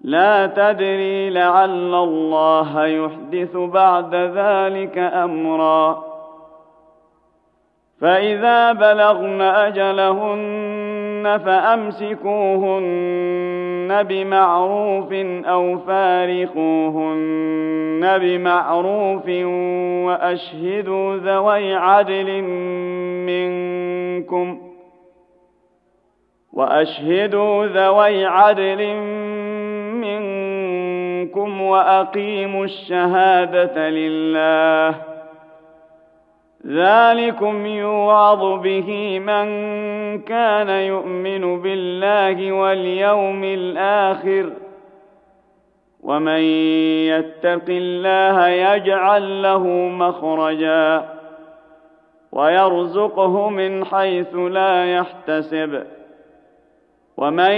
لا تدري لعل الله يحدث بعد ذلك أمرا. فإذا بلغن أجلهن فأمسكوهن بمعروف أو فارقوهن بمعروف وأشهدوا ذوي عدل منكم. وأشهدوا ذوي عدل منكم وأقيموا الشهادة لله. ذلكم يوعظ به من كان يؤمن بالله واليوم الآخر. ومن يتق الله يجعل له مخرجا ويرزقه من حيث لا يحتسب. ومن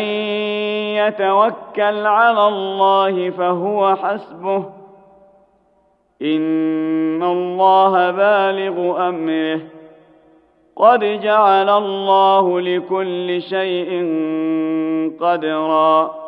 يتوكل على الله فهو حسبه. إن الله بالغ أمره. قد جعل الله لكل شيء قدرا.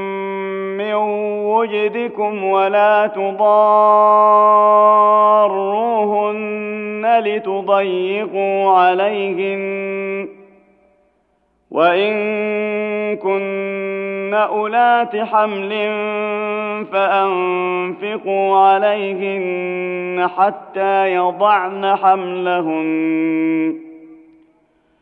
من وجدكم ولا تضاروهن لتضيقوا عليهن وإن كن أولات حمل فأنفقوا عليهن حتى يضعن حملهن